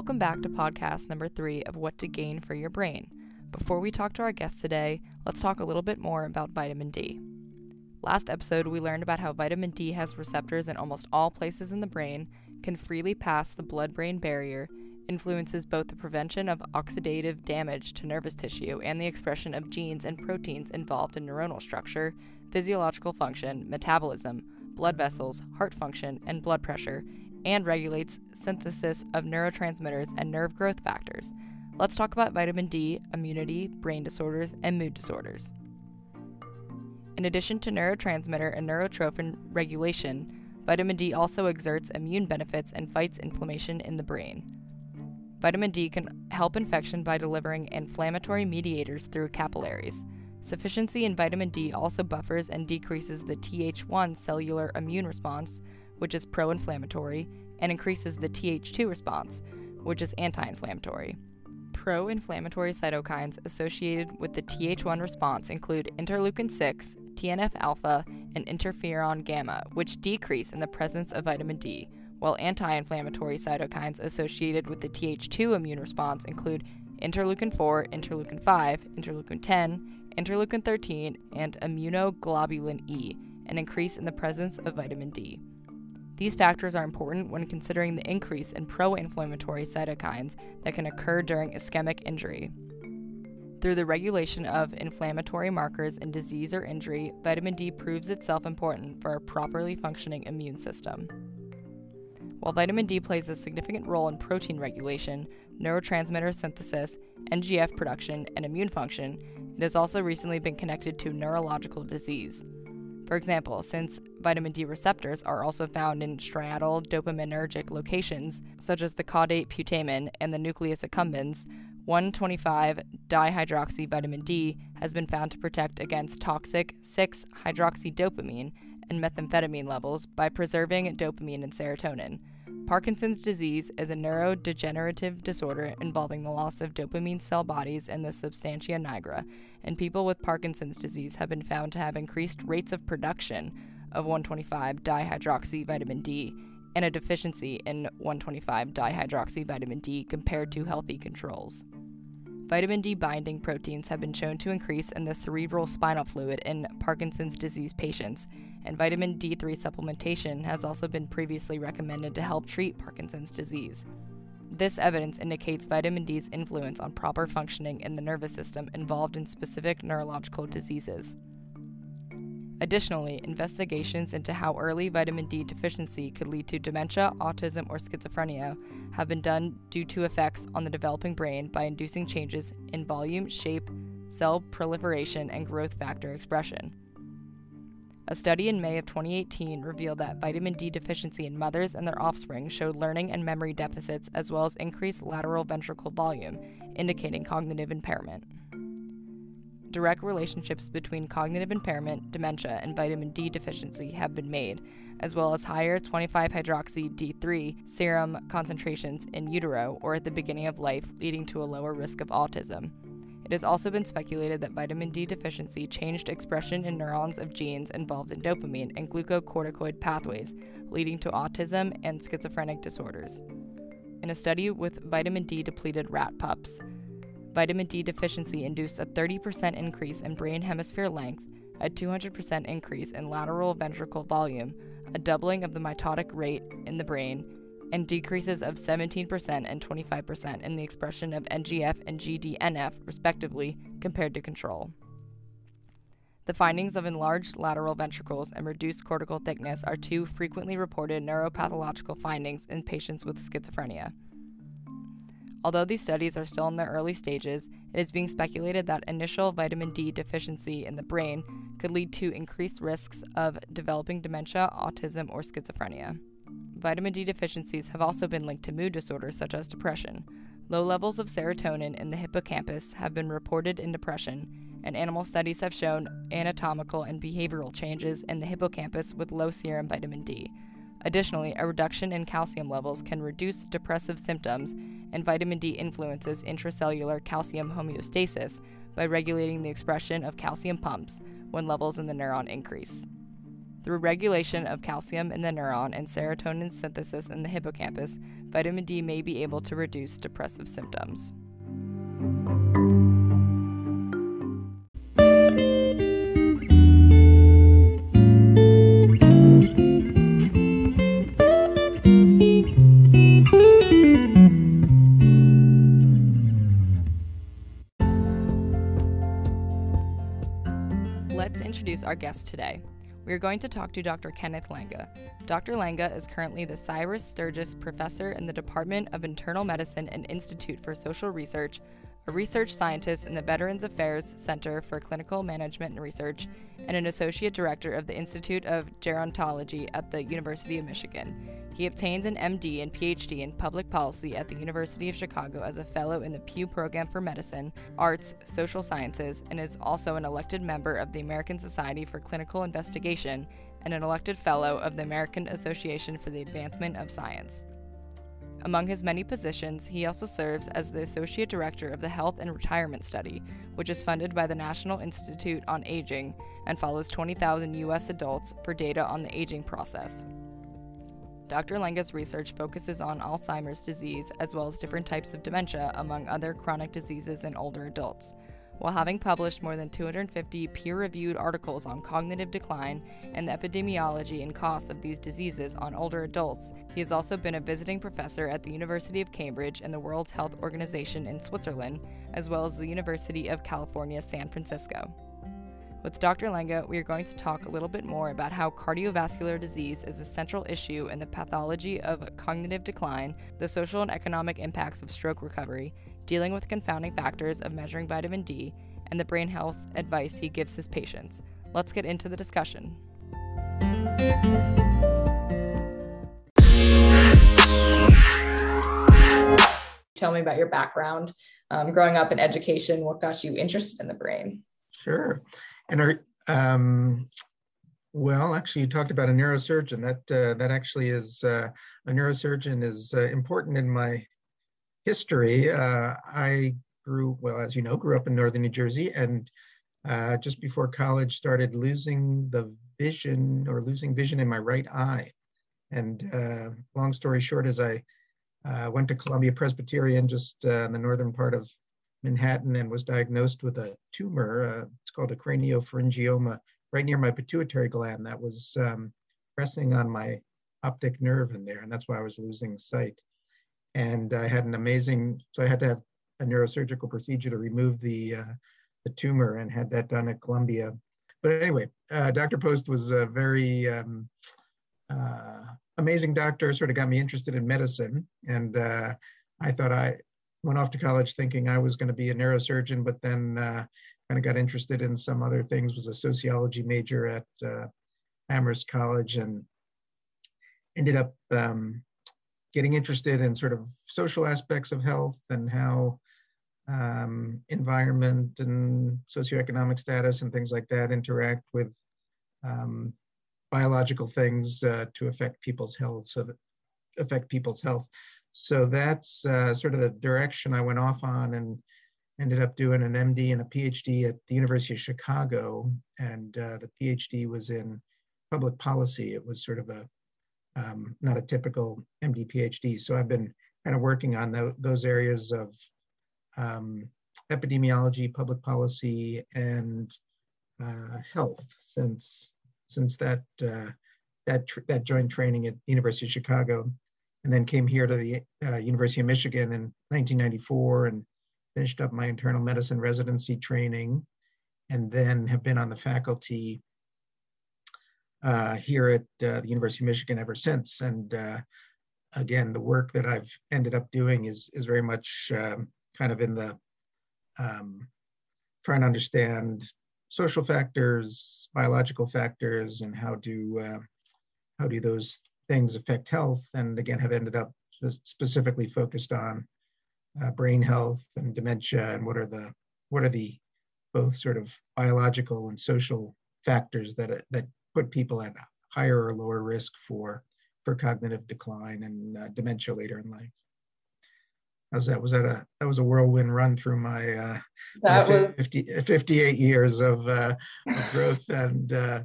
Welcome back to podcast number three of What to Gain for Your Brain. Before we talk to our guests today, let's talk a little bit more about vitamin D. Last episode, we learned about how vitamin D has receptors in almost all places in the brain, can freely pass the blood brain barrier, influences both the prevention of oxidative damage to nervous tissue and the expression of genes and proteins involved in neuronal structure, physiological function, metabolism, blood vessels, heart function, and blood pressure, and regulates synthesis of neurotransmitters and nerve growth factors. Let's talk about vitamin D, immunity, brain disorders, and mood disorders. In addition to neurotransmitter and neurotrophin regulation, vitamin D also exerts immune benefits and fights inflammation in the brain. Vitamin D can help infection by delivering inflammatory mediators through capillaries. Sufficiency in vitamin D also buffers and decreases the Th1 cellular immune response, which is pro inflammatory, and increases the Th2 response, which is anti inflammatory. Pro inflammatory cytokines associated with the Th1 response include interleukin 6, TNF alpha, and interferon gamma, which decrease in the presence of vitamin D, while anti inflammatory cytokines associated with the Th2 immune response include interleukin 4, interleukin 5, interleukin 10, interleukin 13, and immunoglobulin E, an increase in the presence of vitamin D. These factors are important when considering the increase in pro inflammatory cytokines that can occur during ischemic injury. Through the regulation of inflammatory markers in disease or injury, vitamin D proves itself important for a properly functioning immune system. While vitamin D plays a significant role in protein regulation, neurotransmitter synthesis, NGF production, and immune function, it has also recently been connected to neurological disease. For example, since vitamin D receptors are also found in striatal dopaminergic locations, such as the caudate putamen and the nucleus accumbens, 125 dihydroxy vitamin D has been found to protect against toxic 6 hydroxydopamine and methamphetamine levels by preserving dopamine and serotonin. Parkinson's disease is a neurodegenerative disorder involving the loss of dopamine cell bodies in the substantia nigra, and people with Parkinson's disease have been found to have increased rates of production of 125 dihydroxy vitamin D and a deficiency in 125 dihydroxy vitamin D compared to healthy controls. Vitamin D binding proteins have been shown to increase in the cerebral spinal fluid in Parkinson's disease patients, and vitamin D3 supplementation has also been previously recommended to help treat Parkinson's disease. This evidence indicates vitamin D's influence on proper functioning in the nervous system involved in specific neurological diseases. Additionally, investigations into how early vitamin D deficiency could lead to dementia, autism, or schizophrenia have been done due to effects on the developing brain by inducing changes in volume, shape, cell proliferation, and growth factor expression. A study in May of 2018 revealed that vitamin D deficiency in mothers and their offspring showed learning and memory deficits as well as increased lateral ventricle volume, indicating cognitive impairment direct relationships between cognitive impairment, dementia, and vitamin D deficiency have been made, as well as higher 25 hydroxy D3 serum concentrations in utero or at the beginning of life, leading to a lower risk of autism. It has also been speculated that vitamin D deficiency changed expression in neurons of genes involved in dopamine and glucocorticoid pathways, leading to autism and schizophrenic disorders. In a study with vitamin D depleted rat pups, Vitamin D deficiency induced a 30% increase in brain hemisphere length, a 200% increase in lateral ventricle volume, a doubling of the mitotic rate in the brain, and decreases of 17% and 25% in the expression of NGF and GDNF, respectively, compared to control. The findings of enlarged lateral ventricles and reduced cortical thickness are two frequently reported neuropathological findings in patients with schizophrenia. Although these studies are still in their early stages, it is being speculated that initial vitamin D deficiency in the brain could lead to increased risks of developing dementia, autism, or schizophrenia. Vitamin D deficiencies have also been linked to mood disorders such as depression. Low levels of serotonin in the hippocampus have been reported in depression, and animal studies have shown anatomical and behavioral changes in the hippocampus with low serum vitamin D. Additionally, a reduction in calcium levels can reduce depressive symptoms, and vitamin D influences intracellular calcium homeostasis by regulating the expression of calcium pumps when levels in the neuron increase. Through regulation of calcium in the neuron and serotonin synthesis in the hippocampus, vitamin D may be able to reduce depressive symptoms. Let's introduce our guest today. We are going to talk to Dr. Kenneth Langa. Dr. Langa is currently the Cyrus Sturgis Professor in the Department of Internal Medicine and Institute for Social Research, a research scientist in the Veterans Affairs Center for Clinical Management and Research, and an associate director of the Institute of Gerontology at the University of Michigan. He obtained an MD and PhD in public policy at the University of Chicago as a fellow in the Pew Program for Medicine, Arts, Social Sciences, and is also an elected member of the American Society for Clinical Investigation and an elected fellow of the American Association for the Advancement of Science. Among his many positions, he also serves as the Associate Director of the Health and Retirement Study, which is funded by the National Institute on Aging and follows 20,000 U.S. adults for data on the aging process. Dr. Langa's research focuses on Alzheimer's disease as well as different types of dementia, among other chronic diseases in older adults. While having published more than 250 peer reviewed articles on cognitive decline and the epidemiology and costs of these diseases on older adults, he has also been a visiting professor at the University of Cambridge and the World Health Organization in Switzerland, as well as the University of California, San Francisco. With Dr. Langa, we are going to talk a little bit more about how cardiovascular disease is a central issue in the pathology of cognitive decline, the social and economic impacts of stroke recovery, dealing with confounding factors of measuring vitamin D, and the brain health advice he gives his patients. Let's get into the discussion. Tell me about your background um, growing up in education. What got you interested in the brain? Sure. And are, um, well, actually, you talked about a neurosurgeon. That uh, that actually is uh, a neurosurgeon is uh, important in my history. Uh, I grew well, as you know, grew up in northern New Jersey, and uh, just before college, started losing the vision or losing vision in my right eye. And uh, long story short, as I went to Columbia Presbyterian, just in the northern part of Manhattan and was diagnosed with a tumor. Uh, it's called a craniopharyngioma right near my pituitary gland that was um, pressing on my optic nerve in there, and that's why I was losing sight. And I had an amazing, so I had to have a neurosurgical procedure to remove the uh, the tumor and had that done at Columbia. But anyway, uh, Dr. Post was a very um, uh, amazing doctor, sort of got me interested in medicine. And uh, I thought I, went off to college thinking I was going to be a neurosurgeon, but then uh, kind of got interested in some other things. Was a sociology major at uh, Amherst College and ended up um, getting interested in sort of social aspects of health and how um, environment and socioeconomic status and things like that interact with um, biological things uh, to affect people's health, so that affect people's health so that's uh, sort of the direction I went off on and ended up doing an MD and a PhD at the University of Chicago. And uh, the PhD was in public policy. It was sort of a um, not a typical MD PhD. So I've been kind of working on the, those areas of um, epidemiology, public policy, and uh, health since since that uh, that that joint training at University of Chicago and then came here to the uh, University of Michigan in 1994 and finished up my internal medicine residency training, and then have been on the faculty uh, here at uh, the University of Michigan ever since. And uh, again, the work that I've ended up doing is is very much um, kind of in the um, trying to understand social factors, biological factors, and how do uh, how do those things affect health, and again have ended up just specifically focused on uh, brain health and dementia, and what are the what are the both sort of biological and social factors that that put people at higher or lower risk for for cognitive decline and uh, dementia later in life. How's that? Was that a that was a whirlwind run through my uh, that my was 50, 58 years of, uh, of growth and uh,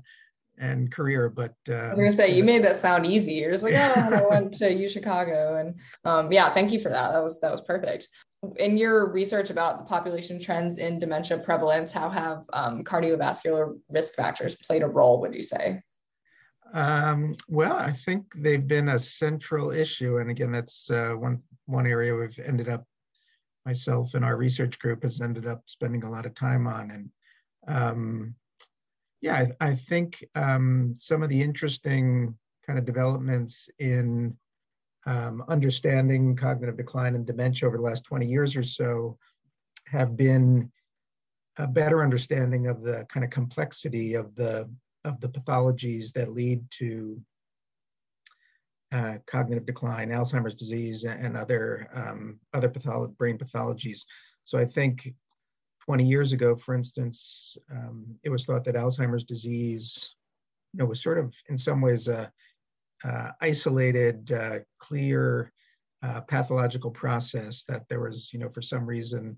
and career. But uh, I was gonna say you made that sound easy. You're just like, oh, I went to U Chicago, and um, yeah, thank you for that. That was that was perfect. In your research about the population trends in dementia prevalence, how have um, cardiovascular risk factors played a role? Would you say? Um, well, I think they've been a central issue, and again, that's uh, one one area we've ended up myself and our research group has ended up spending a lot of time on. And um, yeah, I, I think um, some of the interesting kind of developments in um, understanding cognitive decline and dementia over the last 20 years or so have been a better understanding of the kind of complexity of the of the pathologies that lead to uh, cognitive decline, Alzheimer's disease, and other um, other patholo- brain pathologies. So I think 20 years ago, for instance, um, it was thought that Alzheimer's disease, you know, was sort of in some ways a, isolated, uh, clear uh, pathological process. That there was, you know, for some reason,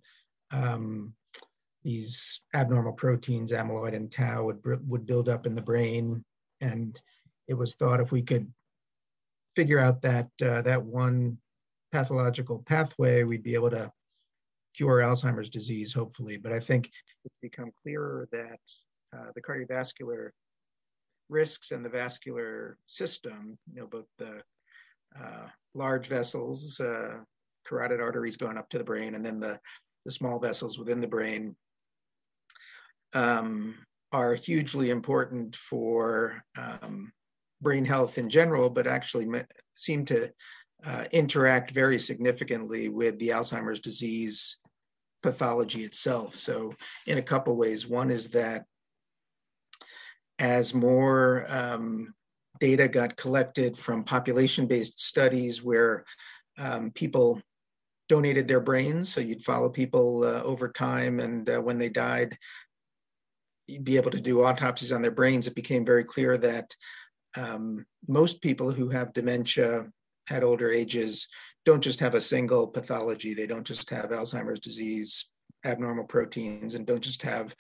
um, these abnormal proteins, amyloid and tau, would would build up in the brain, and it was thought if we could figure out that uh, that one pathological pathway, we'd be able to cure Alzheimer's disease, hopefully. But I think it's become clearer that uh, the cardiovascular risks and the vascular system, you know, both the uh, large vessels, uh, carotid arteries going up to the brain, and then the, the small vessels within the brain, um, are hugely important for um, brain health in general, but actually seem to uh, interact very significantly with the Alzheimer's disease pathology itself. So, in a couple ways, one is that as more um, data got collected from population based studies where um, people donated their brains, so you'd follow people uh, over time, and uh, when they died, you'd be able to do autopsies on their brains. It became very clear that um, most people who have dementia at older ages don't just have a single pathology. They don't just have Alzheimer's disease, abnormal proteins, and don't just have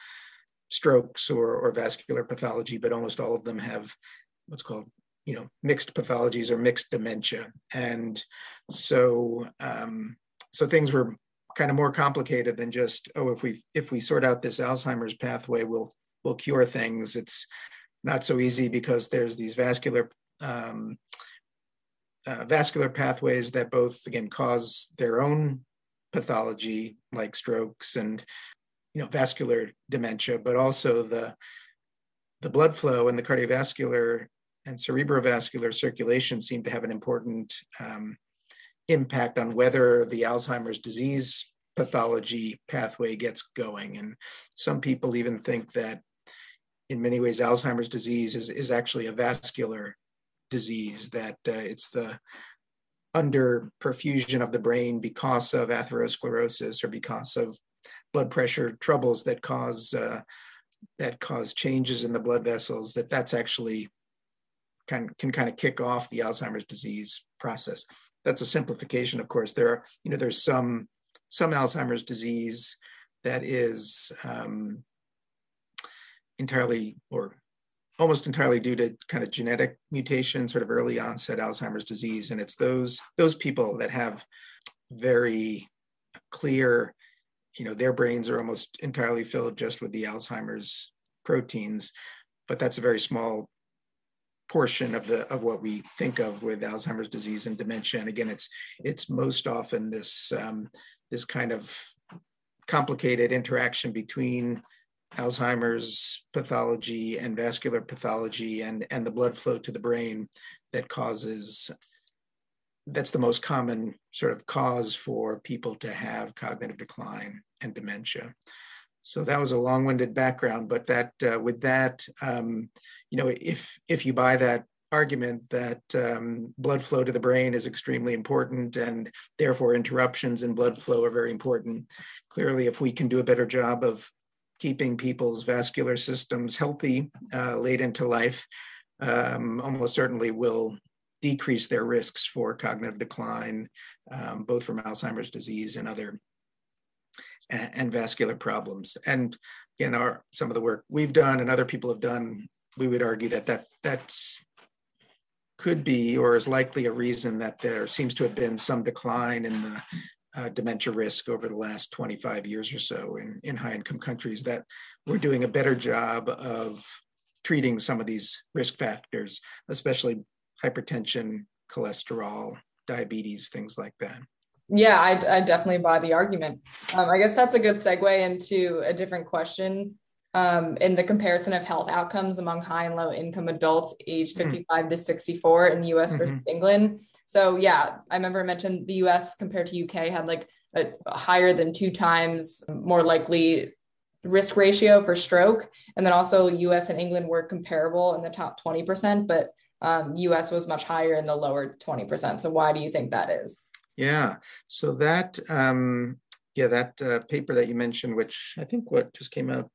strokes or, or vascular pathology, but almost all of them have what's called you know mixed pathologies or mixed dementia and so um, so things were kind of more complicated than just oh if we if we sort out this alzheimer's pathway we'll we'll cure things it's not so easy because there's these vascular um, uh, vascular pathways that both again cause their own pathology like strokes and you know vascular dementia but also the the blood flow and the cardiovascular and cerebrovascular circulation seem to have an important um, impact on whether the alzheimer's disease pathology pathway gets going. And some people even think that in many ways, Alzheimer's disease is, is actually a vascular disease, that uh, it's the under perfusion of the brain because of atherosclerosis or because of blood pressure troubles that cause uh, that cause changes in the blood vessels that that's actually can can kind of kick off the Alzheimer's disease process. That's a simplification, of course. There are you know there's some some Alzheimer's disease that is um, entirely or almost entirely due to kind of genetic mutation, sort of early onset Alzheimer's disease. And it's those those people that have very clear, you know, their brains are almost entirely filled just with the Alzheimer's proteins, but that's a very small portion of the of what we think of with Alzheimer's disease and dementia. And again, it's it's most often this um, this kind of complicated interaction between Alzheimer's pathology and vascular pathology and, and the blood flow to the brain that causes, that's the most common sort of cause for people to have cognitive decline and dementia. So that was a long-winded background, but that uh, with that, um, you know, if if you buy that argument that um, blood flow to the brain is extremely important and therefore interruptions in blood flow are very important. Clearly, if we can do a better job of keeping people's vascular systems healthy uh, late into life um, almost certainly will decrease their risks for cognitive decline, um, both from Alzheimer's disease and other and, vascular problems. And again, our some of the work we've done and other people have done we would argue that that that's could be or is likely a reason that there seems to have been some decline in the uh, dementia risk over the last 25 years or so in, in high income countries, that we're doing a better job of treating some of these risk factors, especially hypertension, cholesterol, diabetes, things like that. Yeah, I, I definitely buy the argument. Um, I guess that's a good segue into a different question um, in the comparison of health outcomes among high and low income adults aged hmm. 55 mm. to 64 in the US mm-hmm. versus England. So, yeah, I remember I mentioned the US compared to UK had like a, higher than two times more likely risk ratio for stroke. And then also US and England were comparable in the top 20%, but um, US was much higher in the lower 20%. So, why do you think that is? Yeah, so that, um, yeah, that uh, paper that you mentioned, which I think what just came out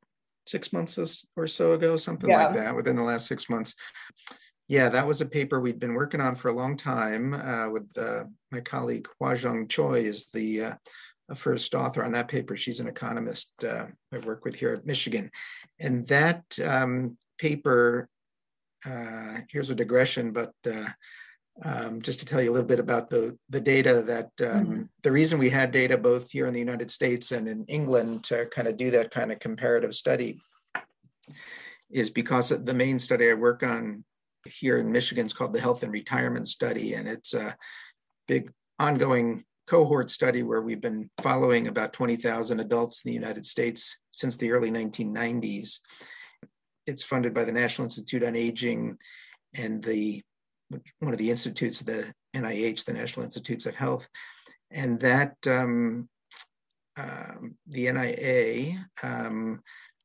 six months or so ago, something yeah. like that, within the last six months. Yeah, that was a paper we'd been working on for a long time uh, with uh, my colleague HwaJung Choi is the uh, first author on that paper. She's an economist uh, I work with here at Michigan. And that um, paper, uh, here's a digression, but uh, um, just to tell you a little bit about the, the data that um, mm-hmm. the reason we had data both here in the United States and in England to kind of do that kind of comparative study is because the main study I work on here in Michigan is called the Health and Retirement Study. And it's a big ongoing cohort study where we've been following about 20,000 adults in the United States since the early 1990s. It's funded by the National Institute on Aging and the one of the institutes of the NIH, the National Institutes of Health, and that um, um, the NIA um,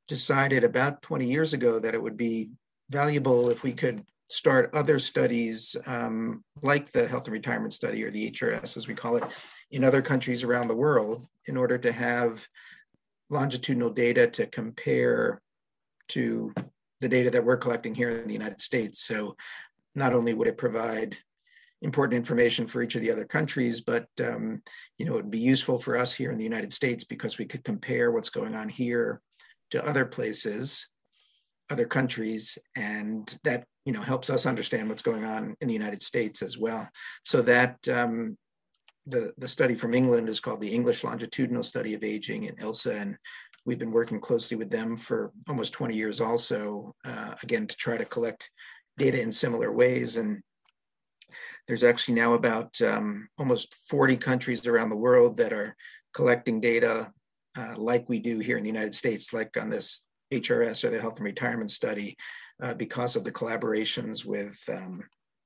decided about 20 years ago that it would be valuable if we could start other studies um, like the health and retirement study or the HRS as we call it in other countries around the world in order to have longitudinal data to compare to the data that we're collecting here in the United States. So not only would it provide important information for each of the other countries, but um, you know, it would be useful for us here in the United States because we could compare what's going on here to other places, other countries, and that you know helps us understand what's going on in the United States as well. So that um, the the study from England is called the English Longitudinal Study of Aging in ELSA, and we've been working closely with them for almost 20 years also, uh, again to try to collect data in similar ways. And there's actually now about um, almost 40 countries around the world that are collecting data uh, like we do here in the United States, like on this HRS or the Health and Retirement Study, uh, because of the collaborations with um,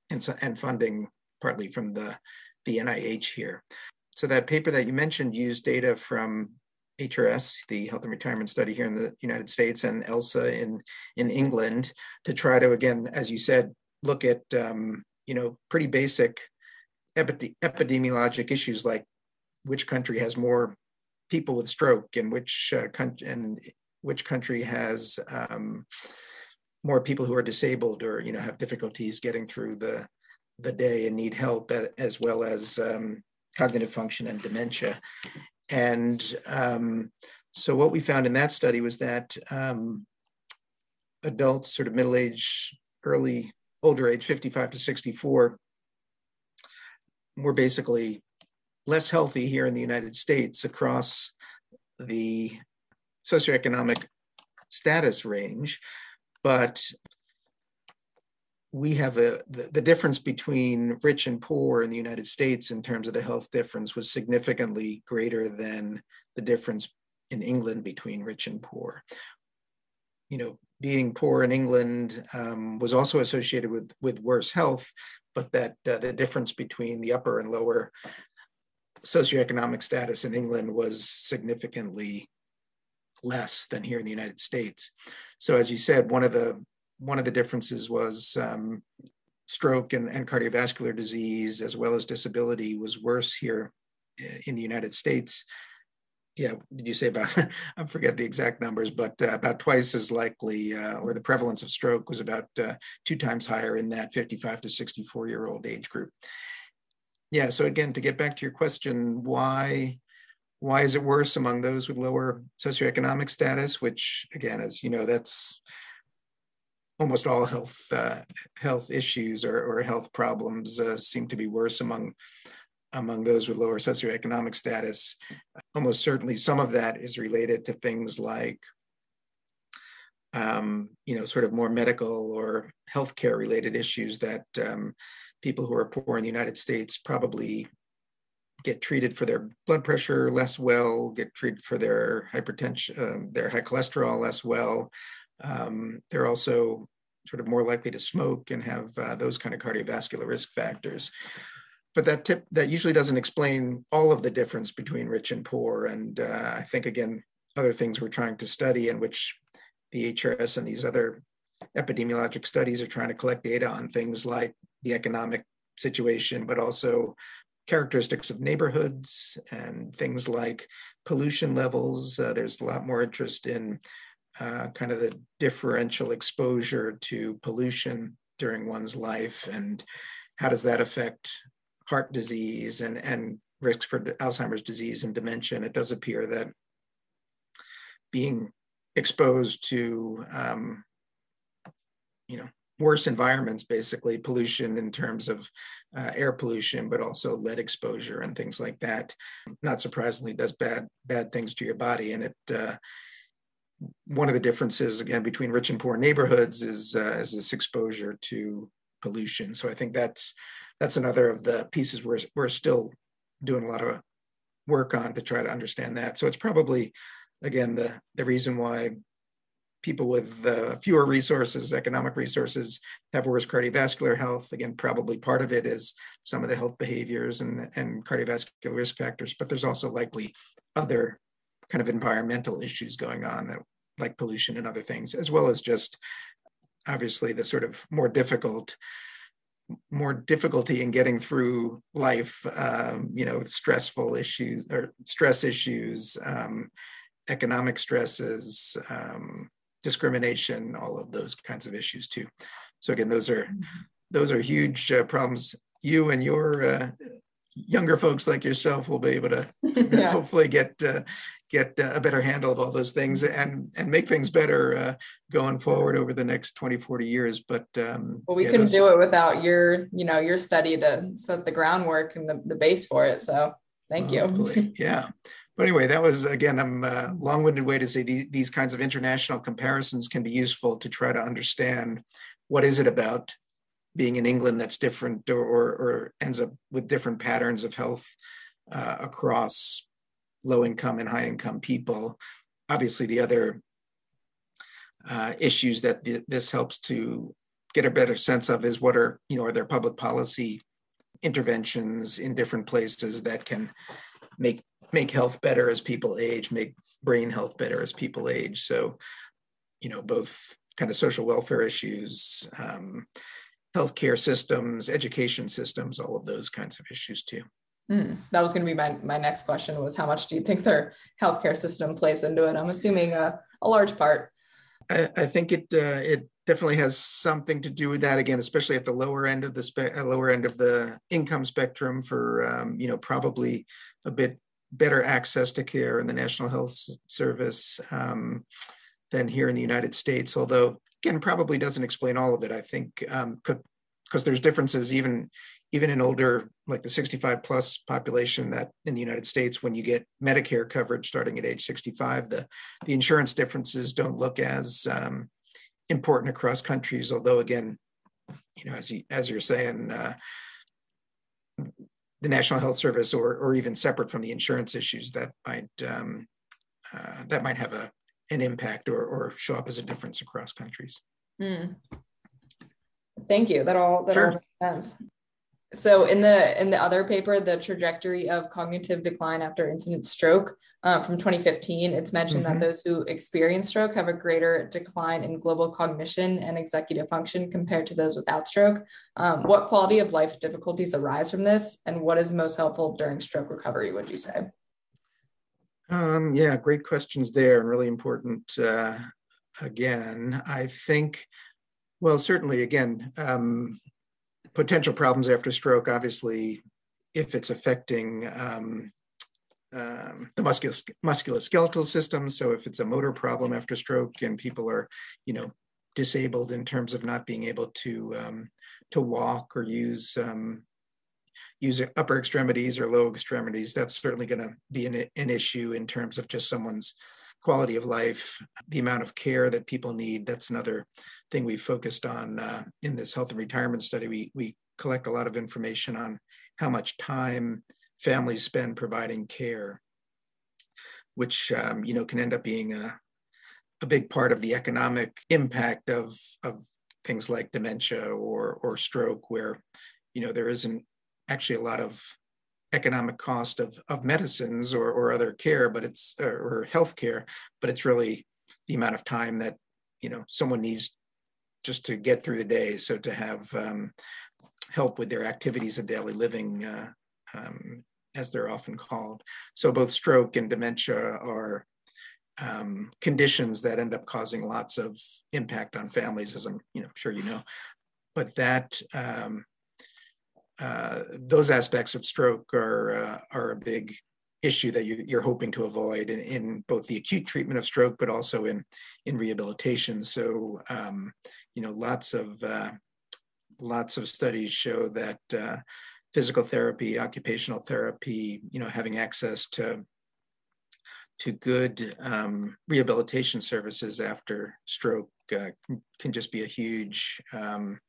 and, and funding partly from the, the NIH here. So that paper that you mentioned used data from HRS, the Health and Retirement Study here in the United States, and ELSA in in England, to try to again, as you said, look at um, you know pretty basic epidemiologic issues like which country has more people with stroke and which uh, country and which country has um, more people who are disabled or you know have difficulties getting through the the day and need help as well as um, cognitive function and dementia. And um, so what we found in that study was that um, adults, sort of middle age, early, older age, 55 to 64, were basically less healthy here in the United States across the socioeconomic status range, but we have a the, the, difference between rich and poor in the United States in terms of the health difference was significantly greater than the difference in England between rich and poor. You know, being poor in England um, was also associated with with worse health, but that uh, the difference between the upper and lower socioeconomic status in England was significantly less than here in the United States. So, as you said, one of the one of the differences was um, stroke and, and, cardiovascular disease, as well as disability, was worse here uh, in the United States. Yeah, did you say about, I forget the exact numbers, but uh, about twice as likely, uh, or the prevalence of stroke was about uh, two times higher in that 55 to 64 year old age group. Yeah, so again, to get back to your question, why why is it worse among those with lower socioeconomic status? Which again, as you know, that's almost all health uh, health issues or, or health problems uh, seem to be worse among among those with lower socioeconomic status. Almost certainly, some of that is related to things like um, you know, sort of more medical or healthcare related issues that um, people who are poor in the United States probably get treated for their blood pressure less well, get treated for their hypertension, uh, their high cholesterol less well. Um, they're also sort of more likely to smoke and have uh, those kind of cardiovascular risk factors. But that tip that usually doesn't explain all of the difference between rich and poor. And uh, I think again, other things we're trying to study and which the HRS and these other epidemiologic studies are trying to collect data on things like the economic situation, but also characteristics of neighborhoods and things like pollution levels. Uh, there's a lot more interest in uh, kind of the differential exposure to pollution during one's life and how does that affect heart disease and, and risks for Alzheimer's disease and dementia. It does appear that being exposed to um, you know worse environments basically pollution in terms of uh, air pollution but also lead exposure and things like that. Not surprisingly does bad bad things to your body. And it uh, one of the differences again between rich and poor neighborhoods is uh, is this exposure to pollution. So i think that's that's another of the pieces we're, we're still doing a lot of work on to try to understand that. So it's probably again, the, the reason why people with uh, fewer resources, economic resources, have worse cardiovascular health. Again, probably part of it is some of the health behaviors and, and cardiovascular risk factors, but there's also likely other kind of environmental issues going on that like pollution and other things, as well as just obviously the sort of more difficult more difficulty in getting through life um, you know stressful issues or stress issues um, economic stresses, um, discrimination, all of those kinds of issues too. So again, those are mm-hmm. those are huge uh, problems. You and your uh, younger folks like yourself will be able to yeah. hopefully get uh, get uh, a better handle of all those things and and make things better uh, going forward over the next 20 40 years but um, well we yeah, couldn't those... do it without your you know your study to set the groundwork and the, the base for it so thank you yeah but anyway, that was again a uh, long-winded way to say these, these kinds of international comparisons can be useful to try to understand what is it about being in England that's different or, or, ends up with different patterns of health uh, across low income and high income people. Obviously, the other uh, issues that th- this helps to get a better sense of is what are, you know, are there public policy interventions in different places that can make make health better as people age, make brain health better as people age. So, you know, both kind of social welfare issues, um, healthcare systems, education systems, all of those kinds of issues too. Mm, that was going to be my, my next question was how much do you think their healthcare system plays into it? I'm assuming a, a large part. I, I think it uh, it definitely has something to do with that again, especially at the lower end of the spe- uh, lower end of the income spectrum for um, you know probably a bit better access to care in the National Health Service um, than here in the United States. Although again, probably doesn't explain all of it. I think because um, there's differences even even in older like the 65 plus population that in the United States when you get Medicare coverage starting at age 65, the the insurance differences don't look as um, important across countries. Although again, you know, as you as you're saying. Uh, the National Health Service or, or even separate from the insurance issues that might um, uh, that might have a an impact or, or show up as a difference across countries. Mm. Thank you. That all that sure. all makes sense so in the in the other paper the trajectory of cognitive decline after incident stroke uh, from 2015 it's mentioned mm-hmm. that those who experience stroke have a greater decline in global cognition and executive function compared to those without stroke. Um, what quality of life difficulties arise from this and what is most helpful during stroke recovery would you say? Um, yeah great questions there and really important uh, again. I think well certainly again um, potential problems after stroke, obviously, if it's affecting um, um, the musculoskeletal system. So if it's a motor problem after stroke and people are, you know, disabled in terms of not being able to um, to walk or use um, use upper extremities or low extremities. That's certainly going to be an, an issue in terms of just someone's quality of life, the amount of care that people need. That's another thing we focused on uh, in this health and retirement study. We we collect a lot of information on how much time families spend providing care, which um, you know can end up being a a big part of the economic impact of of things like dementia or or stroke, where you know there isn't actually a lot of economic cost of of medicines or or other care, but it's or health care, but it's really the amount of time that you know someone needs just to get through the day. So to have um, help with their activities of daily living, uh, um, as they're often called. So both stroke and dementia are um, conditions that end up causing lots of impact on families, as I'm you know sure you know. But that um, uh, those aspects of stroke are uh, are a big issue that you, are hoping to avoid in, in, both the acute treatment of stroke, but also in in rehabilitation. So um, you know, lots of uh, lots of studies show that uh, physical therapy, occupational therapy, you know, having access to to good um, rehabilitation services after stroke uh, can, can, just be a huge, um,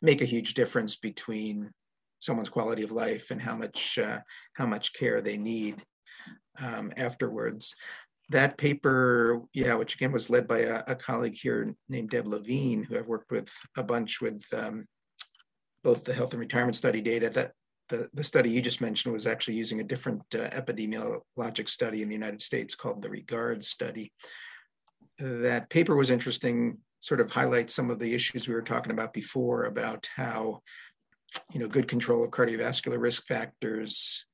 make a huge difference between someone's quality of life and how much, uh, how much care they need um, afterwards. That paper, yeah, which again was led by a, a, colleague here named Deb Levine, who I've worked with a bunch with um, both the health and retirement study data that the, the study you just mentioned was actually using a different uh, epidemiologic study in the United States called the REGARD study. That paper was interesting, sort of highlights some of the issues we were talking about before about how, you know, good control of cardiovascular risk factors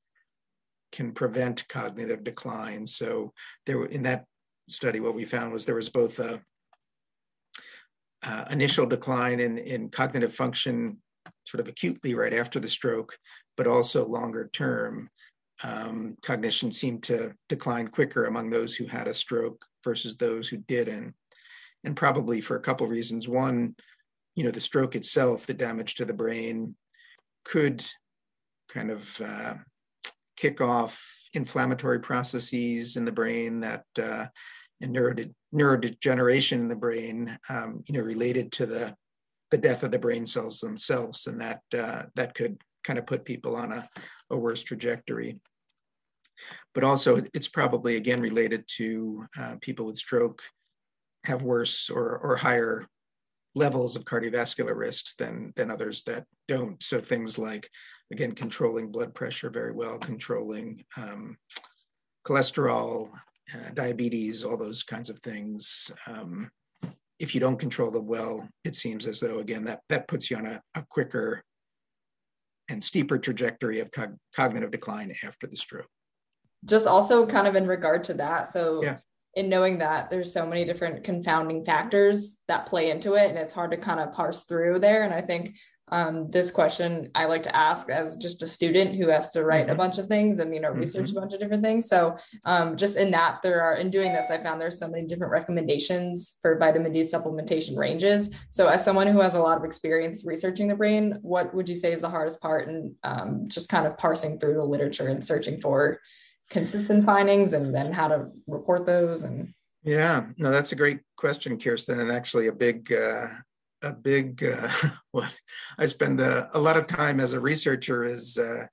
can prevent cognitive decline. So there in that study, what we found was there was both a uh, initial decline in, in cognitive function sort of acutely right after the stroke, but also longer term, um, cognition seemed to decline quicker among those who had a stroke versus those who didn't. And probably for a couple of reasons. One, you know, the stroke itself, the damage to the brain, could kind of uh, kick off inflammatory processes in the brain that uh, and neurode- neurodegeneration in the brain, um, you know, related to the the death of the brain cells themselves, and that uh, that could kind of put people on a, a worse trajectory. But also, it's probably again related to uh, people with stroke have worse or, or higher levels of cardiovascular risks than, than others that don't. So things like, again, controlling blood pressure very well, controlling um, cholesterol, uh, diabetes, all those kinds of things. Um, if you don't control them well, it seems as though, again, that, that puts you on a, a quicker and steeper trajectory of cog- cognitive decline after the stroke. Just also kind of in regard to that. So, yeah. In knowing that there's so many different confounding factors that play into it, and it's hard to kind of parse through there. And I think um, this question I like to ask as just a student who has to write mm-hmm. a bunch of things and you know research mm-hmm. a bunch of different things. So um, just in that, there are in doing this, I found there's so many different recommendations for vitamin D supplementation ranges. So as someone who has a lot of experience researching the brain, what would you say is the hardest part and um, just kind of parsing through the literature and searching for consistent findings and then how to report those and yeah, no, that's a great question, Kirsten, and actually a big uh, a big uh, what? I spend a, a, lot of time as a researcher is uh,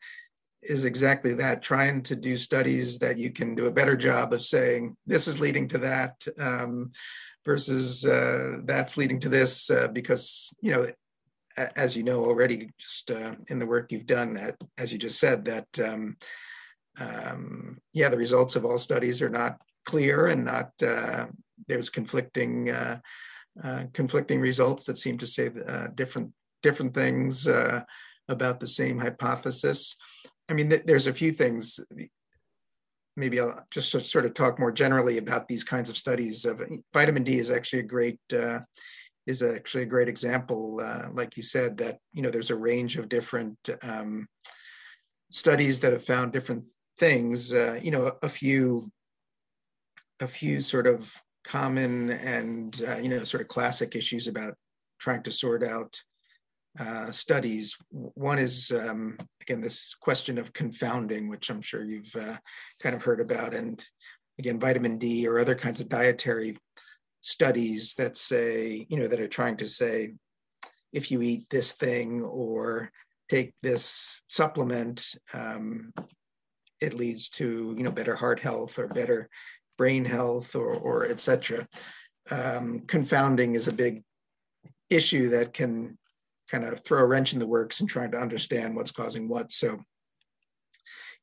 is exactly that trying to do studies that you can do a better job of saying this is leading to that um, versus uh, that's leading to this uh, because you know as you know already just uh, in the work you've done that as you just said that um, um, yeah the results of all studies are not clear and not uh, there's conflicting uh, conflicting results that seem to say uh, different different things uh, about the same hypothesis. I mean, th- there's a few things. Maybe I'll just sort of talk more generally about these kinds of studies. Of vitamin D is actually a great uh, is actually a great example. Uh, like you said, that you know there's a range of different um, studies that have found different things. you know, a few a few sort of common and uh, you know sort of classic issues about trying to sort out uh, studies. One is um, again this question of confounding, which I'm sure you've uh, kind of heard about, and again vitamin D or other kinds of dietary studies that say you know that are trying to say if you eat this thing or take this supplement, um, it leads to you know better heart health or better brain health or, or etc. Um, confounding is a big issue that can kind of throw a wrench in the works and trying to understand what's causing what. So,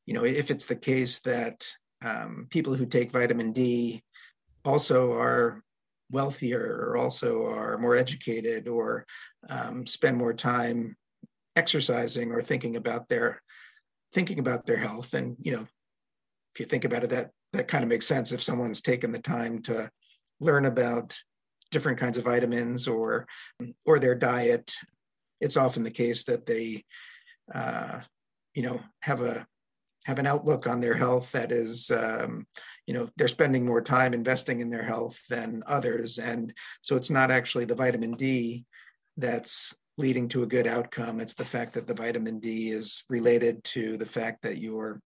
you know, if it's the case that um, people who take vitamin D also are wealthier or also are more educated or um, spend more time exercising or thinking about their thinking about their health. And you know if you think about it that that kind of makes sense if someone's taken the time to learn about different kinds of vitamins or or their diet. It's often the case that they uh, you know have a have an outlook on their health that is um, you know they're spending more time investing in their health than others. And so it's not actually the vitamin d that's leading to a good outcome it's the fact that the vitamin d is related to the fact that you're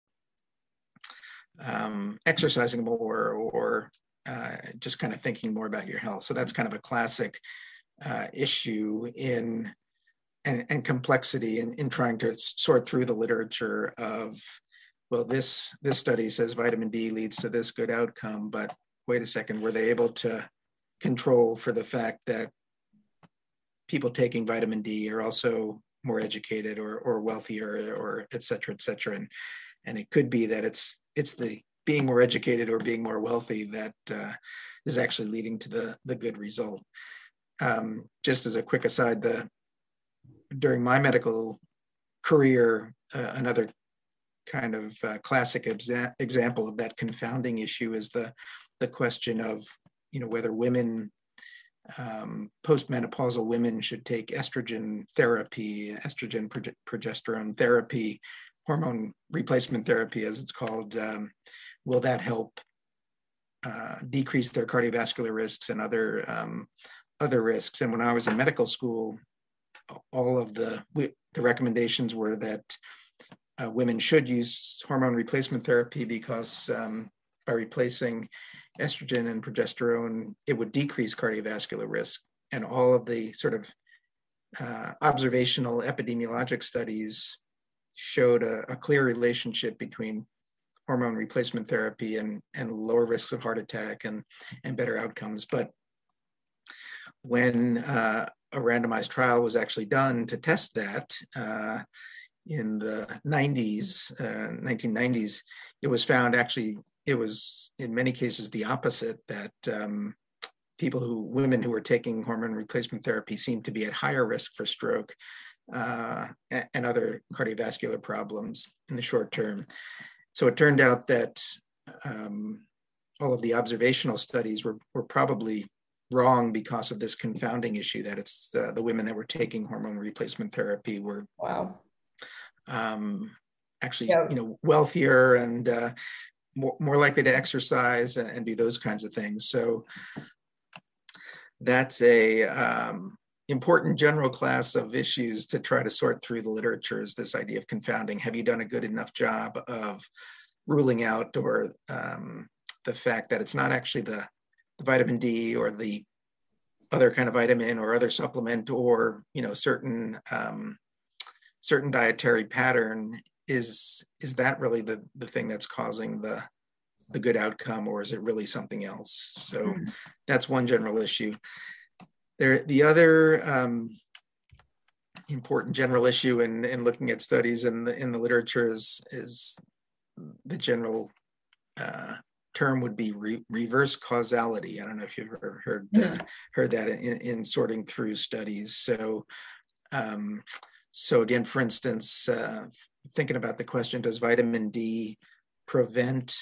um, exercising more or uh, just kind of thinking more about your health. So that's kind of a classic uh, issue in and, and complexity in, in trying to sort through the literature of well this this study says vitamin D leads to this good outcome, but wait a second, were they able to control for the fact that people taking vitamin D are also more educated or, or wealthier or et cetera, et cetera. And, and it could be that it's it's the being more educated or being more wealthy that uh, is actually leading to the the good result. Um, just as a quick aside, the during my medical career, uh, another kind of uh, classic exa- example of that confounding issue is the the question of you know whether women um, postmenopausal women should take estrogen therapy, estrogen progesterone therapy hormone replacement therapy, as it's called, um, will that help uh, decrease their cardiovascular risks and other um, other risks? And when I was in medical school, all of the the recommendations were that uh, women should use hormone replacement therapy because um, by replacing estrogen and progesterone, it would decrease cardiovascular risk. And all of the sort of uh, observational epidemiologic studies showed a, a, clear relationship between hormone replacement therapy and, and lower risks of heart attack and, and better outcomes. But when uh, a randomized trial was actually done to test that uh, in the 90s, uh, 1990s, it was found actually, it was in many cases the opposite that um, people who, women who were taking hormone replacement therapy seem to be at higher risk for stroke uh, and other cardiovascular problems in the short term. So it turned out that um, all of the observational studies were, were probably wrong because of this confounding issue that it's the, the women that were taking hormone replacement therapy were wow um, actually yeah. you know wealthier and uh, more, more likely to exercise and, and, do those kinds of things so that's a um, important general class of issues to try to sort through the literature is this idea of confounding. Have you done a good enough job of ruling out or um, the fact that it's not actually the, the, vitamin D or the other kind of vitamin or other supplement or you know certain um, certain dietary pattern is is that really the the thing that's causing the the good outcome or is it really something else so mm. that's one general issue there, the other um, important general issue in, in looking at studies in the, in the literature is, is the general uh, term would be re- reverse causality. I don't know if you've ever heard that, heard that in, in sorting through studies. So, um, so again, for instance, uh, thinking about the question, does vitamin D prevent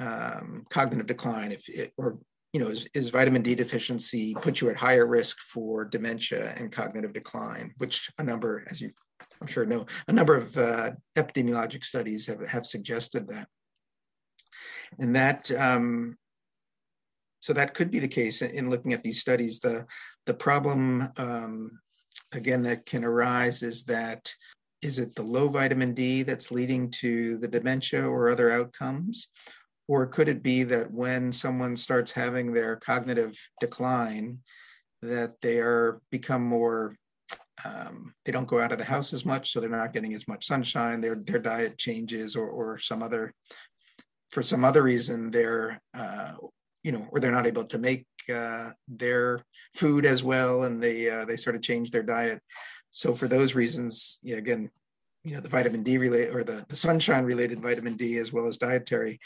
um, cognitive decline if it, or you know, is, is, vitamin D deficiency put you at higher risk for dementia and cognitive decline, which a number, as you I'm sure know, a number of uh, epidemiologic studies have, have suggested that. And that um, so that could be the case in looking at these studies. The the problem um, again that can arise is that is it the low vitamin D that's leading to the dementia or other outcomes? Or could it be that when someone starts having their cognitive decline, that they are become more um, they don't go out of the house as much, so they're not getting as much sunshine. Their their diet changes, or or some other for some other reason they're uh, you know, or they're not able to make uh, their food as well, and they uh, they sort of change their diet. So for those reasons, yeah, again, you know, the vitamin D related or the, the sunshine related vitamin D as well as dietary,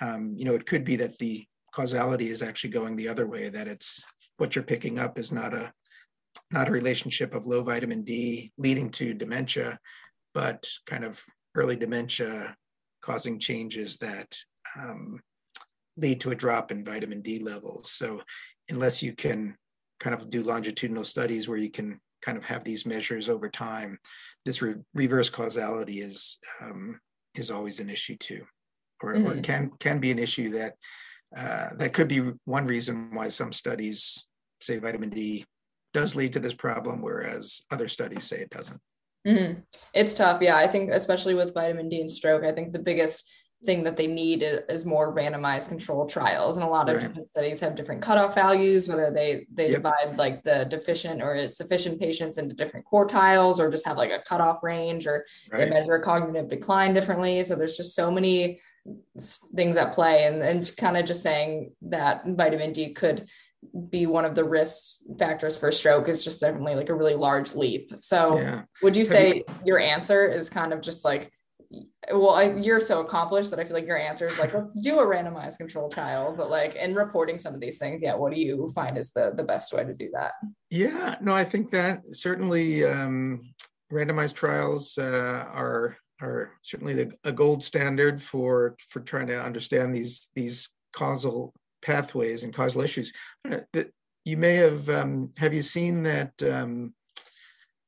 um, you know, it could be that the causality is actually going the other way, that it's what you're picking up is not a not a relationship of low vitamin D leading to dementia, but kind of early dementia causing changes that um, lead to a drop in vitamin D levels. So unless you can kind of do longitudinal studies where you can kind of have these measures over time, this re- reverse causality is um, is always an issue too, or, mm-hmm. or, can can be an issue that uh, that could be one reason why some studies say vitamin D does lead to this problem, whereas other studies say it doesn't. Mm-hmm. It's tough, yeah. I think especially with vitamin D and stroke, I think the biggest thing that they need is more randomized control trials and a lot of right. different studies have different cutoff values whether they they yep. divide like the deficient or sufficient patients into different quartiles or just have like a cutoff range or right. they measure cognitive decline differently so there's just so many things at play and, and kind of just saying that vitamin d could be one of the risk factors for stroke is just definitely like a really large leap so yeah. would you say you- your answer is kind of just like well I, you're so accomplished that i feel like your answer is like let's do a randomized control trial but like in reporting some of these things yeah what do you find is the the best way to do that? Yeah no i think that certainly um, randomized trials uh, are are certainly the, a gold standard for for trying to understand these these causal pathways and causal issues. You may have um, have you seen that um,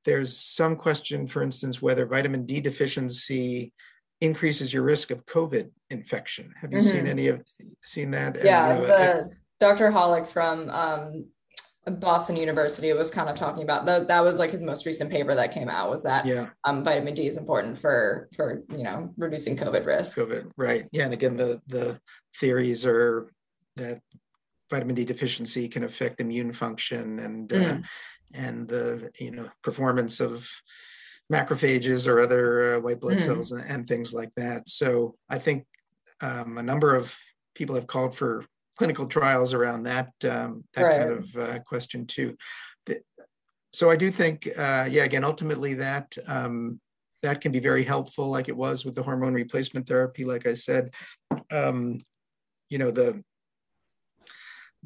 there's some question, for instance, whether vitamin D deficiency increases your risk of COVID infection. Have you mm-hmm. seen any of seen that? Yeah, and, you know, the, Dr. Holick from um, Boston University was kind of talking about that. That was like his most recent paper that came out was that yeah. um, vitamin D is important for for you know reducing COVID risk. COVID, right? Yeah, and again, the the theories are that vitamin D deficiency can affect immune function and mm. uh, and the you know performance of macrophages or other uh, white blood mm. cells and, and, things like that. So I think um, a number of people have called for clinical trials around that um, that right. kind of uh, question too. So I do think, uh, yeah, again, ultimately that um, that can be very helpful, like it was with the hormone replacement therapy. Like I said, um, you know the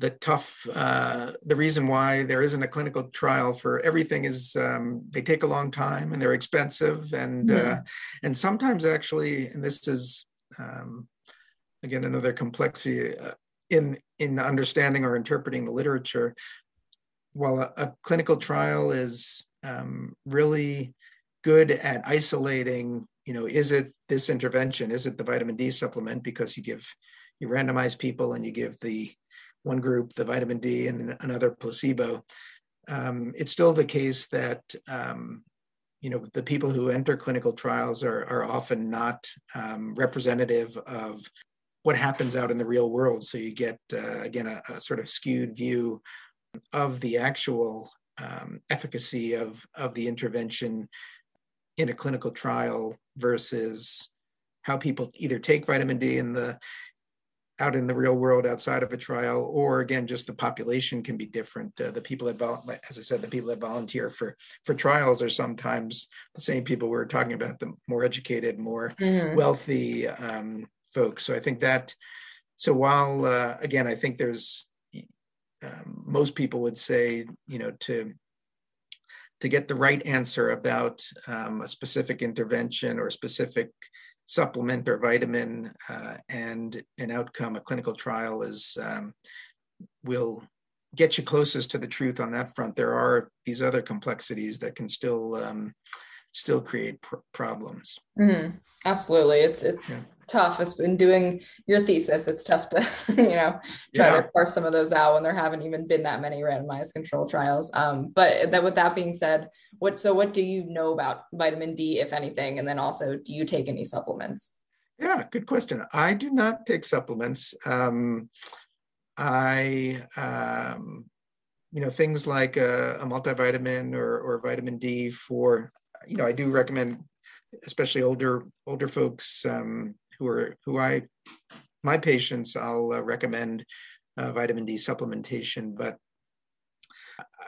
the tough uh, the reason why there isn't a clinical trial for everything is um, they take a long time and they're expensive and uh, and sometimes actually and this is um, again another complexity uh, in in understanding or interpreting the literature. While a, a clinical trial is um, really good at isolating you know is it this intervention is it the vitamin d supplement because you give you randomize people and you give the one group the vitamin D and another placebo. Um, it's still the case that um, you know the people who enter clinical trials are, are often not um, representative of what happens out in the real world. So you get uh, again a, a, sort of skewed view of the actual um, efficacy of of the intervention in a clinical trial versus how people either take vitamin D in the out in the real world outside of a trial, or again, just the population can be different. Uh, the people that, vol- as I said, the people that volunteer for for trials are sometimes the same people we are talking about, the more educated, more mm-hmm. wealthy um, folks. So I think that. So while uh, again, I think there's um, most people would say, you know, to to get the right answer about um, a specific intervention or a specific supplement or vitamin uh, and an outcome, a clinical trial is um, will get you closest to the truth on that front. There are these other complexities that can still um, still create pr- problems. Mm-hmm. Absolutely, it's it's yeah. Tough. It's been doing your thesis. It's tough to, you know, try yeah. to parse some of those out when there haven't even been that many randomized control trials. Um, but that with that being said, what so what do you know about vitamin D, if anything? And then also, do you take any supplements? Yeah, good question. I do not take supplements. Um, I, um, you know, things like a, a multivitamin or, or vitamin D for, you know, I do recommend, especially older older folks um, who are who I, my patients, I'll uh, recommend uh, vitamin D supplementation. But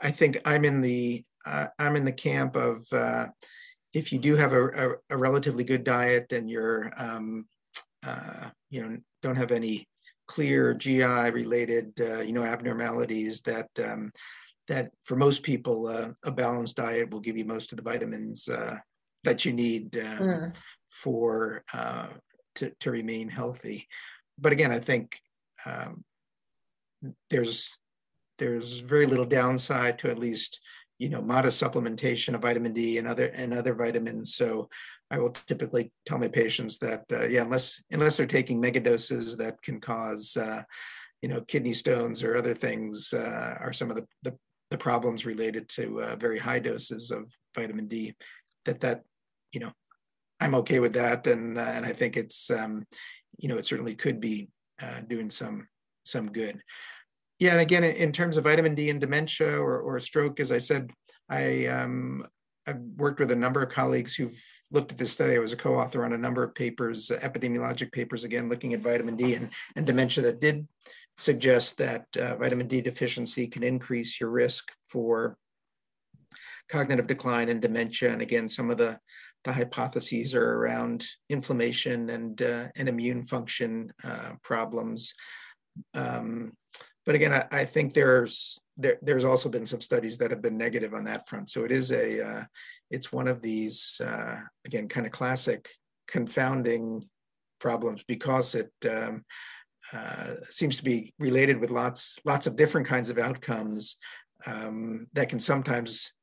I think I'm in the uh, I'm in the camp of uh, if you do have a, a, a relatively good diet and you're, um, uh, you know, don't have any clear GI related, uh, you know, abnormalities that, um, that for most people, uh, a balanced diet will give you most of the vitamins uh, that you need um, mm. for, uh, to, to remain healthy. But again, I think um, there's, there's very little downside to at least you know, modest supplementation of vitamin D and other and other vitamins. So I will typically tell my patients that uh, yeah, unless unless they're taking mega doses that can cause uh, you know kidney stones or other things uh, are some of the, the, the problems related to uh, very high doses of vitamin D. That that you know I'm okay with that, and uh, and I think it's um, you know it certainly could be uh, doing some some good. Yeah, and again, in terms of vitamin D and dementia or, or stroke, as I said, I um, I've worked with a number of colleagues who've looked at this study. I was a co-author on a number of papers, uh, epidemiologic papers, again looking at vitamin D and, and dementia that did suggest that uh, vitamin D deficiency can increase your risk for cognitive decline and dementia. And again, some of the the hypotheses are around inflammation and uh, and immune function uh, problems. Um, but again, I, I think there's there, there's also been some studies that have been negative on that front. So it is a uh, it's one of these uh, again kind of classic confounding problems because it um, uh, seems to be related with lots lots of different kinds of outcomes um, that can sometimes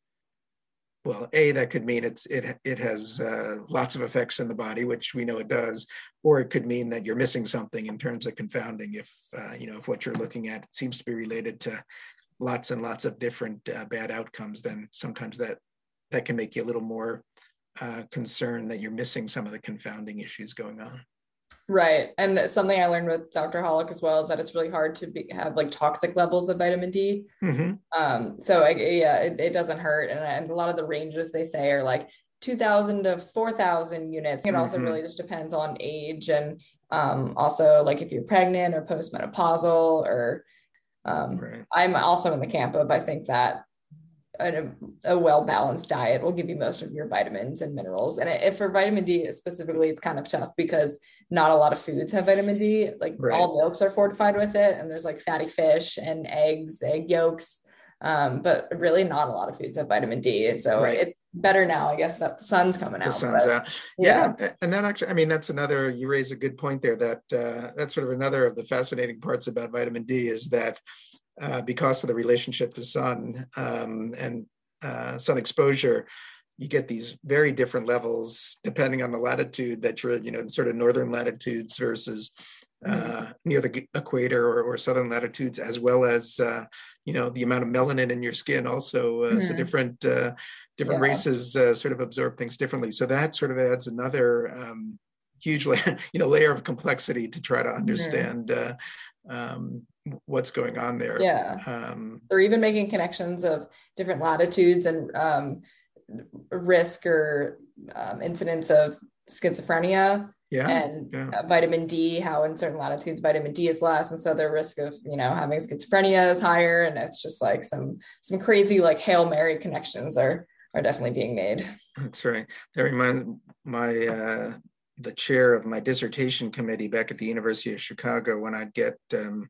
well, a that could mean it's it it has uh, lots of effects in the body, which we know it does, or it could mean that you're missing something in terms of confounding. If uh, you know if what you're looking at seems to be related to lots and lots of different uh, bad outcomes, then sometimes that that can make you a little more uh, concerned that you're missing some of the confounding issues going on. Right. And something I learned with Dr. Holick as well is that it's really hard to be, have like toxic levels of vitamin D. Mm-hmm. Um, so I, yeah, it, it, doesn't hurt. And, and a lot of the ranges they say are like 2000 to 4000 units. It mm-hmm. also really just depends on age and um, also like if you're pregnant or postmenopausal or um, right. I'm also in the camp of, I think that a, a well balanced diet will give you most of your vitamins and minerals. And if for vitamin D specifically, it's kind of tough because not a lot of foods have vitamin D. Like right. all milks are fortified with it, and there's like fatty fish and eggs, egg yolks. Um, but really, not a lot of foods have vitamin D. So right. it's better now, I guess, that the sun's coming out. The sun's but, out. Yeah. yeah. And that actually, I mean, that's another, you raise a good point there that uh, that's sort of another of the fascinating parts about vitamin D is that uh, because of the relationship to sun um, and uh, sun exposure, you get these very different levels depending on the latitude that you're, you know, sort of northern latitudes versus uh, mm-hmm. near the equator or, or, southern latitudes, as well as uh, you know the amount of melanin in your skin. Also, uh, mm-hmm. so different uh, different yeah. races uh, sort of absorb things differently. So that sort of adds another um, huge layer, you know, layer of complexity to try to mm-hmm. understand mm-hmm. Um, what's going on there. Yeah. Um, or even making connections of different latitudes and um, risk or um, incidence of schizophrenia. Yeah, and yeah. Uh, vitamin D, how in certain latitudes vitamin D is less, and so the risk of you know having schizophrenia is higher, and it's just like some some crazy like hail mary connections are are definitely being made. That's right. That reminds my uh, the chair of my dissertation committee back at the University of Chicago when I'd get um,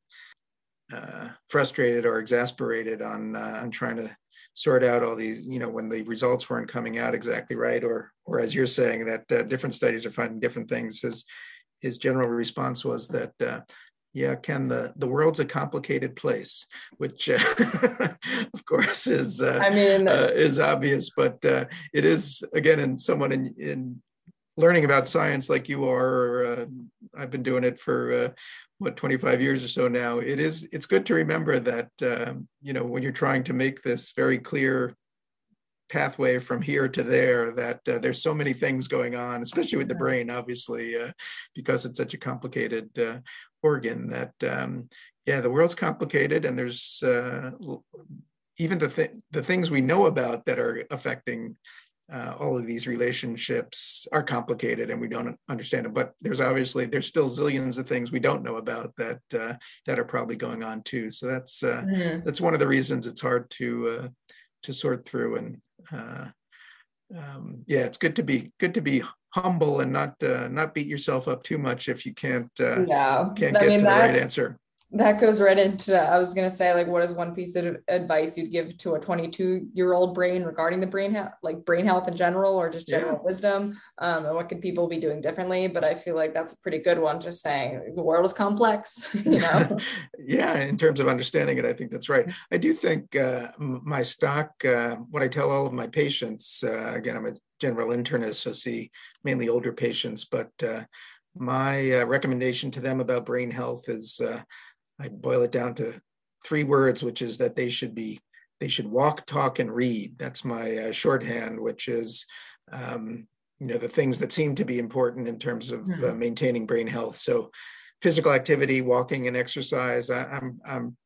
uh, frustrated or exasperated on uh, on trying to sort out all these you know when the results weren't coming out exactly right or or as you're saying that uh, different studies are finding different things. His his general response was that uh, yeah ken the the world's a complicated place which uh, of course is uh, i mean uh, is obvious but uh, it is again in someone in in learning about science like you are, uh, I've been doing it for uh, what 25 years or so now. It is it's good to remember that um, you know when you're trying to make this very clear pathway from here to there that uh, there's so many things going on especially with the brain obviously uh, because it's such a complicated uh, organ that um, yeah the world's complicated and there's uh, even the, th- the things we know about that are affecting uh, all of these relationships are complicated and we don't understand them. But there's obviously there's still zillions of things we don't know about that uh, that are probably going on too. So that's uh, mm-hmm. that's one of the reasons it's hard to uh, to sort through and uh, um, yeah it's good to be good to be humble and not uh, not beat yourself up too much if you can't yeah. can't I get mean, to that, the right answer that goes right into i was going to say like what is one piece of advice you'd give to a 22 year old brain regarding the brain health like brain health in general or just general yeah. wisdom? Um, and what could people be doing differently? But i feel like that's a pretty good one just saying the world is complex you know? Yeah in terms of understanding it i think that's right. I do think uh, my stock uh, what i tell all of my patients uh, again i'm a general internist so see mainly older patients but uh, my uh, recommendation to them about brain health is uh, I boil it down to three words, which is that they should be they should walk, talk, and read. That's my uh, shorthand, which is um, you know the things that seem to be important in terms of uh, mm-hmm. maintaining brain health. So physical activity, walking, and exercise. I, am I'm, I'm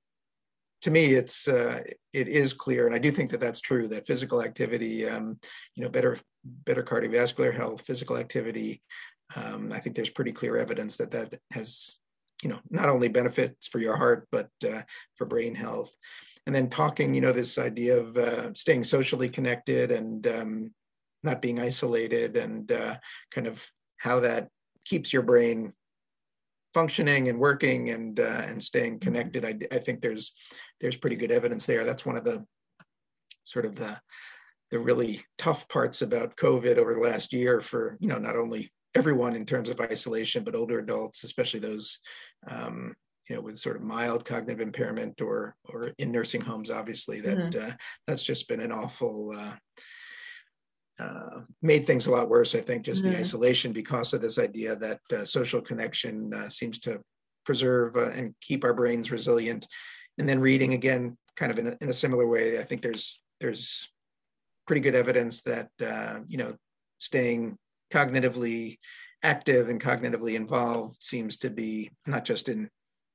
to me, it's uh, it is clear, and I do think that that's true. That physical activity, um, you know, better better cardiovascular health, physical activity. Um, I think there's pretty clear evidence that that has you know not only benefits for your heart but uh, for brain health. And then talking you know this idea of uh, staying socially connected and um, not being isolated and uh, kind of how that keeps your brain functioning and working and uh, and staying mm-hmm. connected. I, I think there's there's pretty good evidence there. That's one of the sort of the the really tough parts about covid over the last year for you know not only everyone in terms of isolation, but older adults, especially those um, you know with sort of mild cognitive impairment or or in nursing homes, obviously that mm-hmm. uh, that's just been an awful. Uh, uh, made things a lot worse, I think, just mm-hmm. the isolation because of this idea that uh, social connection uh, seems to preserve uh, and keep our brains resilient. And then reading again, kind of in a, in a similar way, I think there's there's pretty good evidence that you know staying cognitively active and cognitively involved seems to be not just in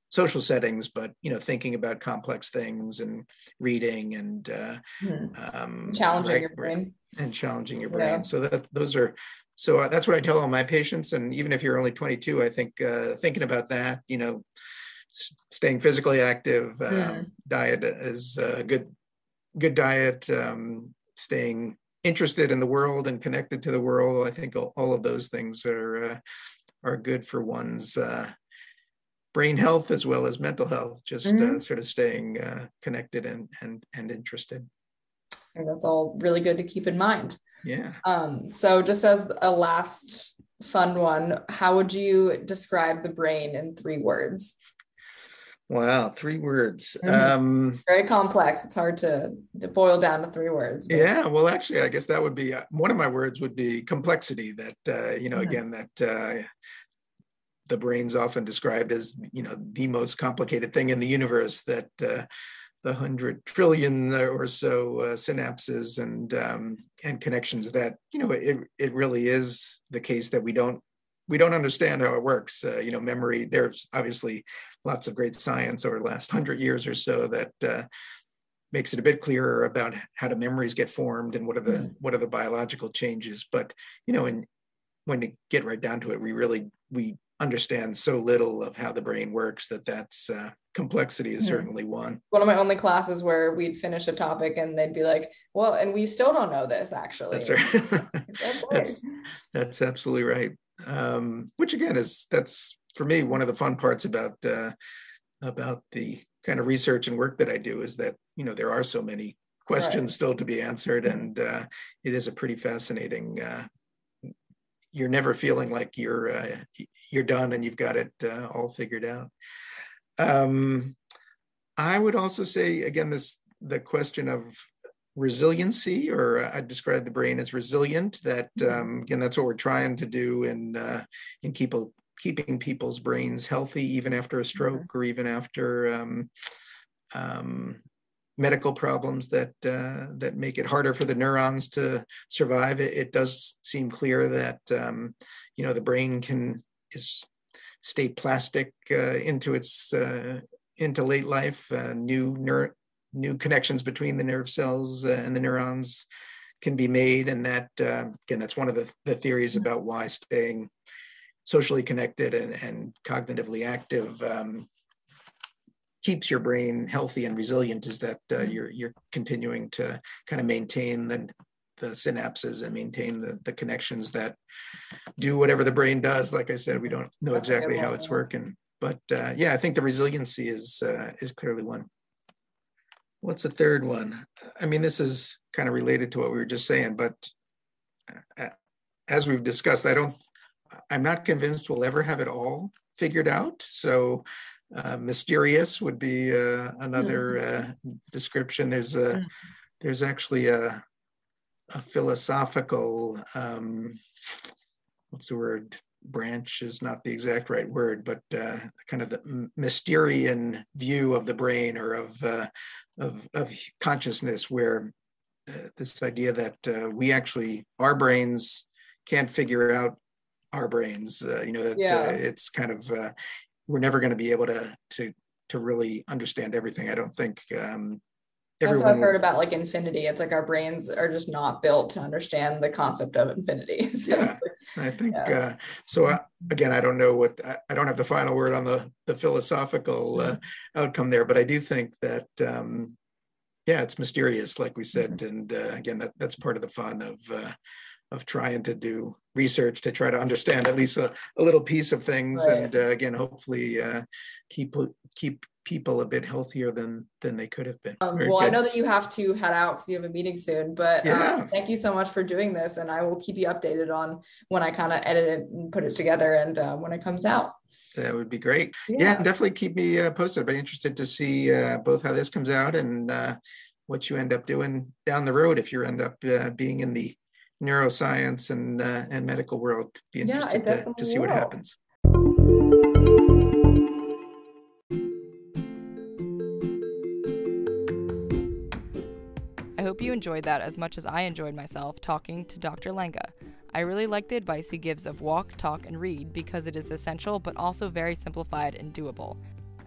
social settings but you know thinking about complex things and reading and uh, hmm. um, challenging right, your brain and challenging your brain yeah. so that those are so uh, that's what i tell all my patients and even if you're only 22 i think uh, thinking about that you know staying physically active hmm. diet is a good good diet um, staying interested in the world and connected to the world. I think all, all of those things are uh, are good for one's uh, brain health as well as mental health. Just uh, mm-hmm. uh, sort of staying uh, connected and and and interested. And that's all really good to keep in mind. Yeah. Um, so just as a last fun one, how would you describe the brain in three words? Wow, three words. Mm-hmm. Um, Very complex. It's hard to, to boil down to three words. But. Yeah, well, actually, I guess that would be uh, one of my words would be complexity. That uh, you know, mm-hmm. again, that uh, the brain's often described as you know the most complicated thing in the universe. That uh, the hundred trillion or so uh, synapses and um, and connections. That you know, it it really is the case that we don't we don't understand how it works. Uh, you know, memory. There's obviously lots of great science over the last hundred years or so that uh, makes it a bit clearer about how do memories get formed and what are the mm. what are the biological changes. But you know, and when you get right down to it, we really we understand so little of how the brain works that that's uh, complexity is certainly one. One of my only classes where we'd finish a topic and they'd be like, "Well, and we still don't know this actually." That's right. that's, that's absolutely right. Um, which again is that's for me one of the fun parts about uh, about the kind of research and work that I do is that you know there are so many questions right. still to be answered, and uh, it is a pretty fascinating. Uh, you're never feeling like you're uh, you're done and you've got it uh, all figured out. Um, I would also say again this the question of resiliency, or I describe the brain as resilient. That mm-hmm. um, again, that's what we're trying to do in uh, in people keeping people's brains healthy even after a stroke mm-hmm. or even after um, um, medical problems that uh, that make it harder for the neurons to survive. It, it does seem clear that um, you know the brain can is stay plastic uh, into its uh, into late life. Uh, new neur- new connections between the nerve cells uh, and the neurons can be made, and that uh, again, that's one of the, the theories mm-hmm. about why staying socially connected and, and cognitively active um, keeps your brain healthy and resilient is that uh, mm-hmm. you're you're continuing to kind of maintain the the synapses and maintain the, the connections that do whatever the brain does like i said we don't know exactly how it's working but uh, yeah i think the resiliency is uh, is clearly one what's the third one i mean this is kind of related to what we were just saying but uh, as we've discussed i don't i'm not convinced we'll ever have it all figured out so uh, mysterious would be uh, another mm-hmm. uh, description. There's a mm-hmm. there's actually a a philosophical um, what's the word branch is not the exact right word, but uh, kind of the Mysterian view of the brain or of uh, of, of consciousness, where uh, this idea that we actually our brains can't figure out our brains. Uh, you know that yeah. uh, it's kind of uh, we're never going to be able to to to really understand everything. I don't think. Um, That's what I've heard about like infinity. It's like our brains are just not built to understand the concept of infinity. So, yeah, I think yeah. uh, so. Uh, again, I don't know what I, I, don't have the final word on the the philosophical uh, mm-hmm. outcome there, but I do think that um, yeah, it's mysterious, like we said, mm-hmm. and uh, again, that that's part of the fun of uh, of trying to do research to try to understand at least a, a little piece of things right. and uh, again hopefully uh, keep keep people a bit healthier than than they could have been um, well good. i know that you have to head out because you have a meeting soon but um, yeah. um, thank you so much for doing this and i will keep you updated on when i kind of edit it and put it together and uh, when it comes out that would be great yeah, yeah definitely keep me uh, posted i'd be interested to see uh, both how this comes out and what you end up doing down the road if you end up being in the neuroscience and uh, and medical world. Be interested yeah, to, to see will. what happens. Hope you enjoyed that as much as I enjoyed myself talking to Dr. Langa. I really like the advice he gives of walk, talk, and read because it is essential but also very simplified and doable.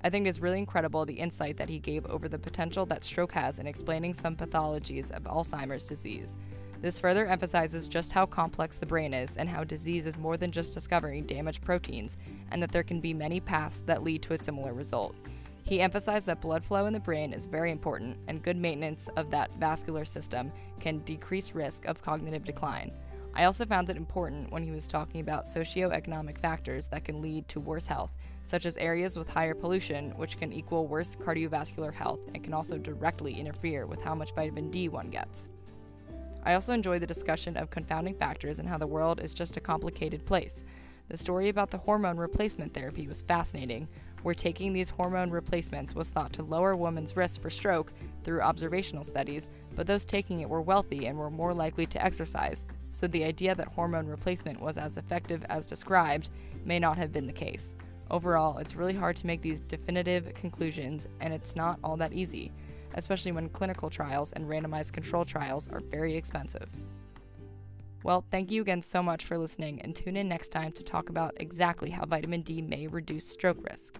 I think it's really incredible the insight that he gave over the potential that stroke has in explaining some pathologies of Alzheimer's disease. This further emphasizes just how complex the brain is and how disease is more than just discovering damaged proteins, and that there can be many paths that lead to a similar result. He emphasized that blood flow in the brain is very important, and good maintenance of that vascular system can decrease risk of cognitive decline. I also found it important when he was talking about socioeconomic factors that can lead to worse health, such as areas with higher pollution, which can equal worse cardiovascular health and can also directly interfere with how much vitamin D one gets. I also enjoy the discussion of confounding factors and how the world is just a complicated place. The story about the hormone replacement therapy was fascinating, where taking these hormone replacements was thought to lower women's risk for stroke through observational studies, but those taking it were wealthy and were more likely to exercise, so the idea that hormone replacement was as effective as described may not have been the case. Overall, it's really hard to make these definitive conclusions, and it's not all that easy especially when clinical trials and randomized control trials are very expensive. Well, thank you again so much for listening, and tune in next time to talk about exactly how vitamin D may reduce stroke risk.